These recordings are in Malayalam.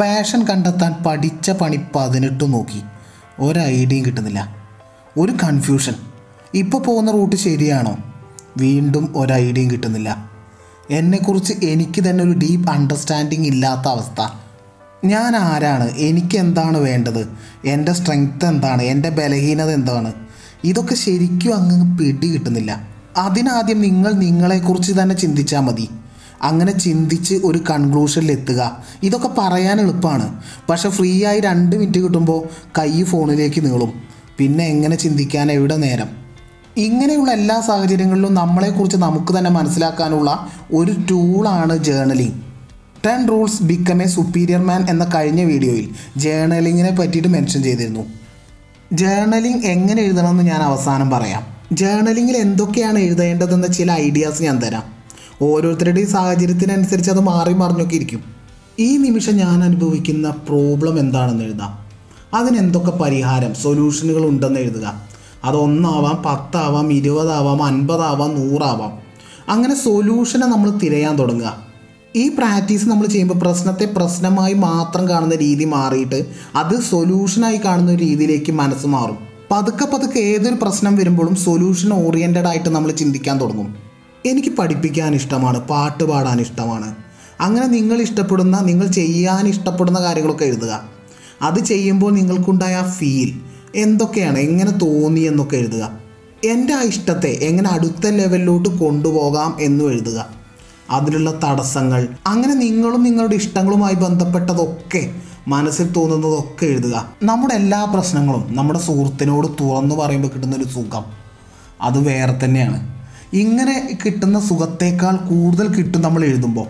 പാഷൻ കണ്ടെത്താൻ പഠിച്ച പണി പതിനെട്ട് നോക്കി. ഒരു ഐഡിയയും കിട്ടുന്നില്ല. ഒരു കൺഫ്യൂഷൻ. ഇപ്പോൾ പോകുന്ന റൂട്ട് ശരിയാണോ? വീണ്ടും ഒരു ഐഡിയയും കിട്ടുന്നില്ല. എന്നെക്കുറിച്ച് എനിക്ക് തന്നെ ഒരു ഡീപ്പ് അണ്ടർസ്റ്റാൻഡിങ് ഇല്ലാത്ത അവസ്ഥ. ഞാൻ ആരാണ്? എനിക്ക് എന്താണ് വേണ്ടത്? എന്റെ സ്ട്രെങ്ത് എന്താണ്? എന്റെ ബലഹീനത എന്താണ്? ഇതൊക്കെ ശരിക്കും അങ്ങ് പിടി കിട്ടുന്നില്ല അതിനാദ്യം നിങ്ങൾ നിങ്ങളെക്കുറിച്ച് തന്നെ ചിന്തിച്ചാൽ മതി. അങ്ങനെ ചിന്തിച്ച് ഒരു കൺക്ലൂഷനിൽ എത്തുക ഇതൊക്കെ പറയാൻ എളുപ്പമാണ്. പക്ഷെ ഫ്രീ ആയി രണ്ട് മിനിറ്റ് കിട്ടുമ്പോൾ കൈ ഫോണിലേക്ക് നീളും. പിന്നെ എങ്ങനെ ചിന്തിക്കാൻ എവിടെ നേരം? ഇങ്ങനെയുള്ള എല്ലാ സാഹചര്യങ്ങളിലും നമ്മളെക്കുറിച്ച് നമുക്ക് തന്നെ മനസ്സിലാക്കാനുള്ള ഒരു ടൂളാണ് journaling ten rules become a superior man എന്ന കഴിഞ്ഞ വീഡിയോയിൽ ജേർണലിങ്ങിനെ പറ്റിയിട്ട് മെൻഷൻ ചെയ്തിരുന്നു. ജേർണലിംഗ് എങ്ങനെ എഴുതണമെന്ന് ഞാൻ അവസാനം പറയാം. ജേർണലിങ്ങിൽ എന്തൊക്കെയാണ് എഴുതേണ്ടതെന്ന ചില ഐഡിയാസ് ഞാൻ തരാം. ഓരോരുത്തരുടെയും സാഹചര്യത്തിനനുസരിച്ച് അത് മാറി മറിഞ്ഞൊക്കെ ഇരിക്കും. ഈ നിമിഷം ഞാൻ അനുഭവിക്കുന്ന പ്രോബ്ലം എന്താണെന്ന് എഴുതാം. അതിനെന്തൊക്കെ പരിഹാരം സൊല്യൂഷനുകൾ ഉണ്ടെന്ന് എഴുതുക. അത് ഒന്നാവാം പത്താവാം ഇരുപതാവാം അൻപതാവാം നൂറാവാം. അങ്ങനെ സൊല്യൂഷനെ നമ്മൾ തിരയാൻ തുടങ്ങുക. ഈ പ്രാക്ടീസ് നമ്മൾ ചെയ്യുമ്പോൾ പ്രശ്നത്തെ പ്രശ്നമായി മാത്രം കാണുന്ന രീതി മാറിയിട്ട് അത് സൊല്യൂഷനായി കാണുന്ന ഒരു രീതിയിലേക്ക് മനസ്സ് മാറും. പതുക്കെ പതുക്കെ ഏതൊരു പ്രശ്നം വരുമ്പോഴും സൊല്യൂഷൻ ഓറിയന്റഡ് ആയിട്ട് നമ്മൾ ചിന്തിക്കാൻ തുടങ്ങും. എനിക്ക് പഠിപ്പിക്കാൻ ഇഷ്ടമാണ് പാട്ട് പാടാൻ ഇഷ്ടമാണ്. അങ്ങനെ നിങ്ങൾ ഇഷ്ടപ്പെടുന്ന നിങ്ങൾ ചെയ്യാൻ ഇഷ്ടപ്പെടുന്ന കാര്യങ്ങളൊക്കെ എഴുതുക. അത് ചെയ്യുമ്പോൾ നിങ്ങൾക്കുണ്ടായ ഫീൽ എന്തൊക്കെയാണ് എങ്ങനെ തോന്നി എന്നൊക്കെ എഴുതുക. എന്റെ ആ ഇഷ്ടത്തെ എങ്ങനെ അടുത്ത ലെവലിലോട്ട് കൊണ്ടുപോകാം എന്നും എഴുതുക. അതിലുള്ള തടസ്സങ്ങൾ അങ്ങനെ നിങ്ങളും നിങ്ങളുടെ ഇഷ്ടങ്ങളുമായി ബന്ധപ്പെട്ടതൊക്കെ മനസ്സിൽ തോന്നുന്നതൊക്കെ എഴുതുക. നമ്മുടെ എല്ലാ പ്രശ്നങ്ങളും നമ്മുടെ സുഹൃത്തിനോട് തുറന്നു പറയുമ്പോൾ കിട്ടുന്നൊരു സുഖം. അത് വേറെ തന്നെയാണ്. ഇങ്ങനെ കിട്ടുന്ന സുഖത്തേക്കാൾ കൂടുതൽ കിട്ടും നമ്മൾ എഴുതുമ്പോൾ.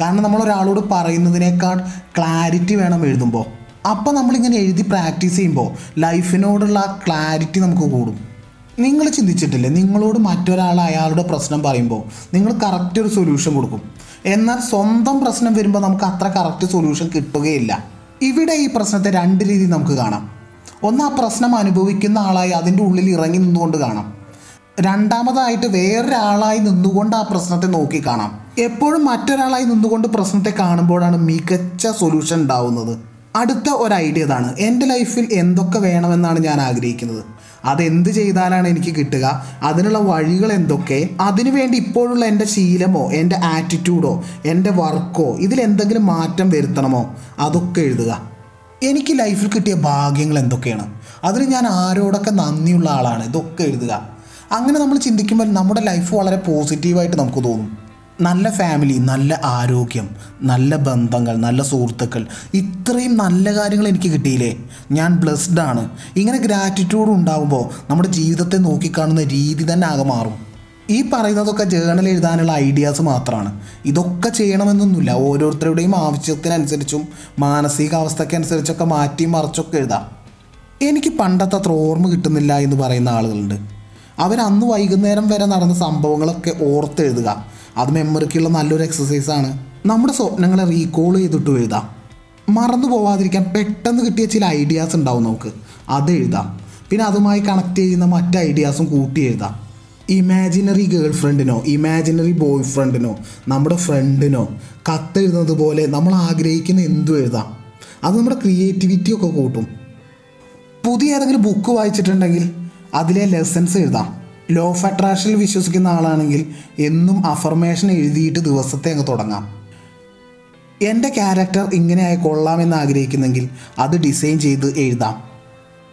കാരണം നമ്മൾ ഒരാളോട് പറയുന്നതിനേക്കാൾ ക്ലാരിറ്റി വേണം എഴുതുമ്പോൾ. അപ്പോൾ നമ്മളിങ്ങനെ എഴുതി പ്രാക്ടീസ് ചെയ്യുമ്പോൾ ലൈഫിനോടുള്ള ആ ക്ലാരിറ്റി നമുക്ക് കൂടും. നിങ്ങൾ ചിന്തിച്ചിട്ടില്ലേ? നിങ്ങളോട് മറ്റൊരാൾ അയാളുടെ പ്രശ്നം പറയുമ്പോൾ നിങ്ങൾ കറക്റ്റ് ഒരു സൊല്യൂഷൻ കൊടുക്കും. എന്നാൽ സ്വന്തം പ്രശ്നം വരുമ്പോൾ നമുക്ക് അത്ര കറക്റ്റ് സൊല്യൂഷൻ കിട്ടുകയില്ല. ഇവിടെ ഈ പ്രശ്നത്തെ രണ്ട് രീതി നമുക്ക് കാണാം. ഒന്ന് ആ പ്രശ്നം അനുഭവിക്കുന്ന ആളായി അതിന്റെ ഉള്ളിൽ ഇറങ്ങി നിന്നുകൊണ്ട് കാണാം. രണ്ടാമതായിട്ട് വേറൊരാളായി നിന്നുകൊണ്ട് ആ പ്രശ്നത്തെ നോക്കി കാണാം. എപ്പോഴും മറ്റൊരാളായി നിന്നുകൊണ്ട് പ്രശ്നത്തെ കാണുമ്പോഴാണ് മികച്ച സൊല്യൂഷൻ ഉണ്ടാവുന്നത്. അടുത്ത ഒരു ഐഡിയ ഇതാണ്. എന്റെ ലൈഫിൽ എന്തൊക്കെ വേണമെന്നാണ് ഞാൻ ആഗ്രഹിക്കുന്നത്. അതെന്ത് ചെയ്താലാണ് എനിക്ക് കിട്ടുക? അതിനുള്ള വഴികൾ എന്തൊക്കെ? അതിനുവേണ്ടി ഇപ്പോഴുള്ള എന്റെ ശീലമോ എന്റെ ആറ്റിറ്റ്യൂഡോ എന്റെ വർക്കോ ഇതിലെന്തെങ്കിലും മാറ്റം വരുത്തണമോ? അതൊക്കെ എഴുതുക. എനിക്ക് ലൈഫിൽ കിട്ടിയ ഭാഗ്യങ്ങൾ എന്തൊക്കെയാണ്? അതിന് ഞാൻ ആരോടൊക്കെ നന്ദിയുള്ള ആളാണ്. ഇതൊക്കെ എഴുതുക. അങ്ങനെ നമ്മൾ ചിന്തിക്കുമ്പോൾ നമ്മുടെ ലൈഫ് വളരെ പോസിറ്റീവായിട്ട് നമുക്ക് തോന്നും. നല്ല ഫാമിലി നല്ല ആരോഗ്യം നല്ല ബന്ധങ്ങൾ നല്ല സുഹൃത്തുക്കൾ ഇത്രയും നല്ല കാര്യങ്ങൾ എനിക്ക് കിട്ടിയില്ലേ? ഞാൻ ബ്ലെസ്ഡ് ആണ്. ഇങ്ങനെ ഗ്രാറ്റിറ്റ്യൂഡ് ഉണ്ടാകുമ്പോൾ നമ്മുടെ ജീവിതത്തെ നോക്കിക്കാണുന്ന രീതി തന്നെ ആകെ മാറും. ഈ പറയുന്നതൊക്കെ ജേണൽ എഴുതാനുള്ള ഐഡിയാസ് മാത്രമാണ് ഇതൊക്കെ ചെയ്യണമെന്നൊന്നുമില്ല. ഓരോരുത്തരുടെയും ആവശ്യത്തിനനുസരിച്ചും മാനസികാവസ്ഥക്കനുസരിച്ചൊക്കെ മാറ്റി മറിച്ചൊക്കെ എഴുതാം. എനിക്ക് പണ്ടത്തെ അത്ര ഓർമ്മ കിട്ടുന്നില്ല എന്ന് പറയുന്ന ആളുകളുണ്ട്. അവർ അന്ന് വൈകുന്നേരം വരെ നടന്ന സംഭവങ്ങളൊക്കെ ഓർത്തെഴുതുക. അത് മെമ്മറിക്കുള്ള നല്ലൊരു എക്സസൈസാണ് നമ്മുടെ സ്വപ്നങ്ങളെ റീകോൾ ചെയ്തിട്ട് എഴുതാം. മറന്നു പോവാതിരിക്കാൻ പെട്ടെന്ന് കിട്ടിയ ചില ഐഡിയാസ് ഉണ്ടാവും നമുക്ക്. അത് എഴുതാം. പിന്നെ അതുമായി കണക്ട് ചെയ്യുന്ന മറ്റ് ഐഡിയാസും കൂട്ടി എഴുതാം. ഇമാജിനറി ഗേൾ ഫ്രണ്ടിനോ ഇമാജിനറി ബോയ് ഫ്രണ്ടിനോ നമ്മുടെ ഫ്രണ്ടിനോ കത്തെഴുതുന്നത് പോലെ നമ്മൾ ആഗ്രഹിക്കുന്ന എന്തും എഴുതാം. അത് നമ്മുടെ ക്രിയേറ്റിവിറ്റി ഒക്കെ കൂട്ടും. പുതിയ ഏതെങ്കിലും ബുക്ക് വായിച്ചിട്ടുണ്ടെങ്കിൽ അതിലെ ലെസൺസ് എഴുതാം. ലോ ഓഫ് അട്രാക്ഷനിൽ വിശ്വസിക്കുന്ന ആളാണെങ്കിൽ എന്നും അഫർമേഷൻ എഴുതിയിട്ട് ദിവസത്തെ അങ്ങ് തുടങ്ങാം. എന്റെ ക്യാരക്ടർ ഇങ്ങനെ ആയി കൊള്ളാമെന്ന് ആഗ്രഹിക്കുന്നെങ്കിൽ അത് ഡിസൈൻ ചെയ്ത് എഴുതാം.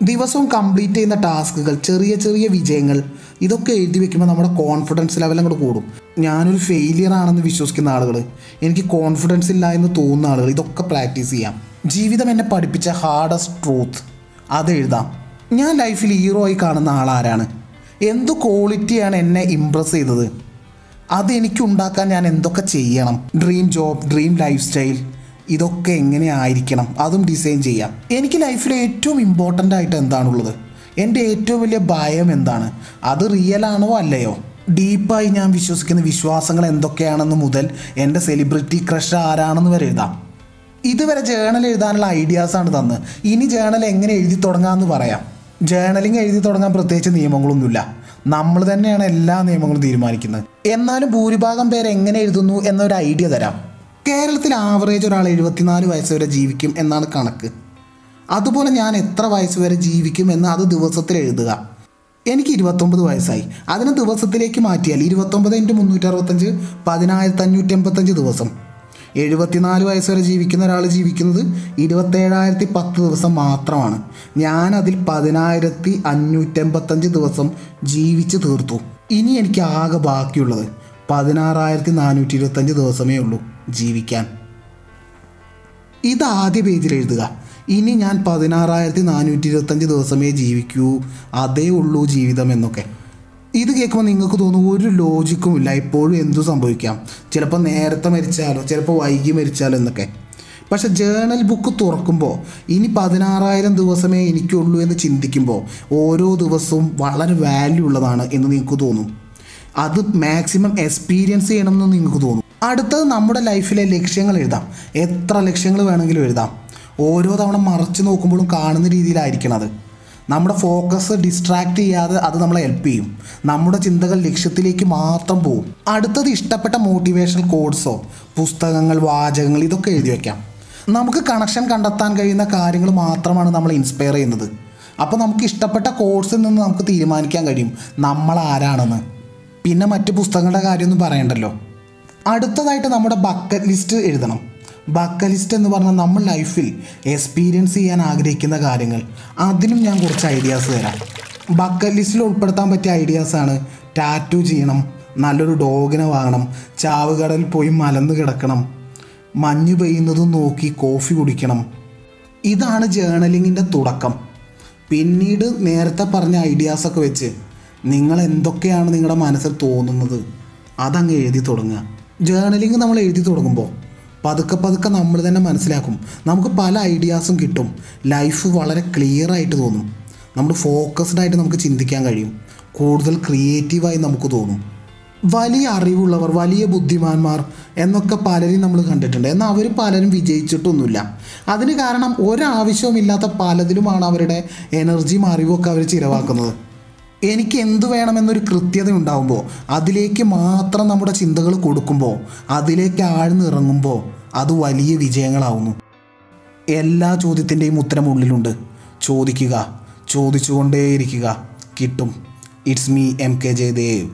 ദിവസവും കംപ്ലീറ്റ് ചെയ്യുന്ന ടാസ്കുകൾ ചെറിയ ചെറിയ വിജയങ്ങൾ ഇതൊക്കെ എഴുതി വെക്കുമ്പോൾ നമ്മുടെ കോൺഫിഡൻസ് ലെവൽ അങ്ങോട്ട് കൂടും. ഞാനൊരു ഫെയിലിയർ ആണെന്ന് വിശ്വസിക്കുന്ന ആളുകൾ എനിക്ക് കോൺഫിഡൻസ് ഇല്ല എന്ന് തോന്നുന്ന ആളുകൾ ഇതൊക്കെ പ്രാക്ടീസ് ചെയ്യാം. ജീവിതം എന്നെ പഠിപ്പിച്ച ഹാർഡസ്റ്റ് ട്രൂത്ത് അത് എഴുതാം. ഞാൻ ലൈഫിൽ ഹീറോ ആയി കാണുന്ന ആളാരാണ്? എന്ത് ക്വാളിറ്റിയാണ് എന്നെ ഇമ്പ്രസ് ചെയ്തത്? അത് എനിക്കുണ്ടാക്കാൻ ഞാൻ എന്തൊക്കെ ചെയ്യണം? Dream job dream lifestyle ഇതൊക്കെ എങ്ങനെ ആയിരിക്കണം? അതും ഡിസൈൻ ചെയ്യാം. എനിക്ക് ലൈഫിൽ ഏറ്റവും ഇമ്പോർട്ടന്റ് ആയിട്ട് എന്താണുള്ളത്? എന്റെ ഏറ്റവും വലിയ ഭയം എന്താണ്? അത് റിയൽ ആണോ അല്ലയോ? ഡീപ്പായി ഞാൻ വിശ്വസിക്കുന്ന വിശ്വാസങ്ങൾ എന്തൊക്കെയാണെന്ന് മുതൽ എന്റെ സെലിബ്രിറ്റി ക്രഷ് ആരാണെന്ന് വരെ എഴുതാം. ഇതുവരെ ജേണൽ എഴുതാനുള്ള ഐഡിയാസാണ് തന്ന്. ഇനി ജേണൽ എങ്ങനെ എഴുതി തുടങ്ങാമെന്ന് പറയാം. ജേണലിംഗ് എഴുതി തുടങ്ങാൻ പ്രത്യേകിച്ച് നിയമങ്ങളൊന്നുമില്ല. നമ്മൾ തന്നെയാണ് എല്ലാ നിയമങ്ങളും തീരുമാനിക്കുന്നത്. എന്നാലും ഭൂരിഭാഗം പേര് എങ്ങനെ എഴുതുന്നു എന്നൊരു ഐഡിയ തരാം. കേരളത്തിൽ ആവറേജ് ഒരാൾ എഴുപത്തിനാല് വയസ്സ് വരെ ജീവിക്കും എന്നാണ് കണക്ക്. അതുപോലെ ഞാൻ എത്ര വയസ്സ് വരെ ജീവിക്കും എന്ന് അത് ദിവസത്തിൽ എഴുതുക. എനിക്ക് ഇരുപത്തൊമ്പത് വയസ്സായി. അതിന് ദിവസത്തിലേക്ക് മാറ്റിയാൽ ഇരുപത്തൊമ്പത് ഇന്റു മുന്നൂറ്റി അറുപത്തഞ്ച് പതിനായിരത്തി അഞ്ഞൂറ്റി എൺപത്തഞ്ച് ദിവസം. എഴുപത്തിനാല് വയസ്സ് വരെ ജീവിക്കുന്ന ഒരാൾ ജീവിക്കുന്നത് ഇരുപത്തേഴായിരത്തി പത്ത് ദിവസം മാത്രമാണ്. ഞാൻ അതിൽ പതിനായിരത്തി അഞ്ഞൂറ്റമ്പത്തഞ്ച് ദിവസം ജീവിച്ച് തീർത്തു. ഇനി എനിക്ക് ആകെ ബാക്കിയുള്ളത് പതിനാറായിരത്തി നാനൂറ്റി ഇരുപത്തഞ്ച് ദിവസമേ ഉള്ളൂ ജീവിക്കാൻ. ഇത് ആദ്യ പേജിൽ എഴുതുക. ഇനി ഞാൻ പതിനാറായിരത്തി നാനൂറ്റി ഇരുപത്തഞ്ച് ദിവസമേ ജീവിക്കൂ. അതേ ഉള്ളൂ ജീവിതം എന്നൊക്കെ. ഇത് കേൾക്കുമ്പോൾ നിങ്ങൾക്ക് തോന്നും ഒരു ലോജിക്കും ഇല്ല. എപ്പോഴും എന്തു സംഭവിക്കാം. ചിലപ്പോൾ നേരത്തെ മരിച്ചാലോ ചിലപ്പോൾ വൈകി മരിച്ചാലോ എന്നൊക്കെ. പക്ഷെ ജേണൽ ബുക്ക് തുറക്കുമ്പോൾ ഇനി പതിനാറായിരം ദിവസമേ എനിക്കുള്ളൂ എന്ന് ചിന്തിക്കുമ്പോൾ ഓരോ ദിവസവും വളരെ വാല്യൂ ഉള്ളതാണ് എന്ന് നിങ്ങൾക്ക് തോന്നും. അത് മാക്സിമം എക്സ്പീരിയൻസ് ചെയ്യണമെന്ന് നിങ്ങൾക്ക് തോന്നും. അടുത്തത് നമ്മുടെ ലൈഫിലെ ലക്ഷ്യങ്ങൾ എഴുതാം. എത്ര ലക്ഷ്യങ്ങൾ വേണമെങ്കിലും എഴുതാം. ഓരോ തവണ മറച്ചു നോക്കുമ്പോഴും കാണുന്ന രീതിയിലായിരിക്കണം അത്. നമ്മുടെ ഫോക്കസ് ഡിസ്ട്രാക്ട് ചെയ്യാതെ അത് നമ്മളെ ഹെൽപ്പ് ചെയ്യും. നമ്മുടെ ചിന്തകൾ ലക്ഷ്യത്തിലേക്ക് മാത്രം പോകും അടുത്തത് ഇഷ്ടപ്പെട്ട മോട്ടിവേഷണൽ കോഴ്സോ പുസ്തകങ്ങൾ വാചകങ്ങൾ ഇതൊക്കെ എഴുതി വയ്ക്കാം നമുക്ക് കണക്ഷൻ കണ്ടെത്താൻ കഴിയുന്ന കാര്യങ്ങൾ മാത്രമാണ് നമ്മളെ ഇൻസ്പയർ ചെയ്യുന്നത്. അപ്പോൾ നമുക്ക് ഇഷ്ടപ്പെട്ട കോഴ്സിൽ നിന്ന് നമുക്ക് തീരുമാനിക്കാൻ കഴിയും. നമ്മൾ ആരാണെന്ന്. പിന്നെ മറ്റ് പുസ്തകങ്ങളുടെ കാര്യമൊന്നും പറയണ്ടല്ലോ. അടുത്തതായിട്ട് നമ്മുടെ ബക്കറ്റ് ലിസ്റ്റ് എഴുതണം. ബക്കറ്റ് ലിസ്റ്റ് എന്ന് പറഞ്ഞാൽ നമ്മൾ ലൈഫിൽ എക്സ്പീരിയൻസ് ചെയ്യാൻ ആഗ്രഹിക്കുന്ന കാര്യങ്ങൾ. അതിനും ഞാൻ കുറച്ച് ഐഡിയാസ് തരാം. ബക്കലിസ്റ്റിൽ ലിസ്റ്റിൽ ഉൾപ്പെടുത്താൻ പറ്റിയ ഐഡിയാസാണ് ടാറ്റു ചെയ്യണം നല്ലൊരു ഡോഗിനെ വാങ്ങണം ചാവുകടൽ പോയി മലന്ന് കിടക്കണം മഞ്ഞ് പെയ്യുന്നതും നോക്കി കോഫി കുടിക്കണം. ഇതാണ് ജേണലിങ്ങിന്റെ തുടക്കം. പിന്നീട് നേരത്തെ പറഞ്ഞ ഐഡിയാസൊക്കെ വെച്ച് നിങ്ങൾ എന്തൊക്കെയാണ് നിങ്ങളുടെ മനസ്സിൽ തോന്നുന്നത് അതങ്ങ് എഴുതി തുടങ്ങുക. ജേണലിങ് നമ്മൾ എഴുതി തുടങ്ങുമ്പോൾ പതുക്കെ പതുക്കെ നമ്മൾ തന്നെ മനസ്സിലാക്കും. നമുക്ക് പല ഐഡിയാസും കിട്ടും. ലൈഫ് വളരെ ക്ലിയർ ആയിട്ട് തോന്നും. നമ്മൾ ഫോക്കസ്ഡ് ആയിട്ട് നമുക്ക് ചിന്തിക്കാൻ കഴിയും. കൂടുതൽ ക്രിയേറ്റീവായി നമുക്ക് തോന്നും. വലിയ അറിവുള്ളവർ വലിയ ബുദ്ധിമാന്മാർ എന്നൊക്കെ പലരും നമ്മൾ കണ്ടിട്ടുണ്ട്. എന്നാൽ അവർ പലരും വിജയിച്ചിട്ടൊന്നുമില്ല. അതിന് കാരണം ഒരാവശ്യവുമില്ലാത്ത പലതിലുമാണ് അവരുടെ എനർജിയും അറിവും ഒക്കെ അവർ ചിലവാക്കുന്നത്. എനിക്ക് എന്തു വേണമെന്നൊരു കൃത്യത ഉണ്ടാകുമ്പോൾ അതിലേക്ക് മാത്രം നമ്മുടെ ചിന്തകൾ കൊടുക്കുമ്പോൾ അതിലേക്ക് ആഴ്ന്നിറങ്ങുമ്പോൾ അത് വലിയ വിജയങ്ങളാവുന്നു. എല്ലാ ചോദ്യത്തിന്റെയും ഉത്തരം ഉള്ളിലുണ്ട്. ചോദിക്കുക ചോദിച്ചുകൊണ്ടേയിരിക്കുക. കിട്ടും. It's me M K Jayadev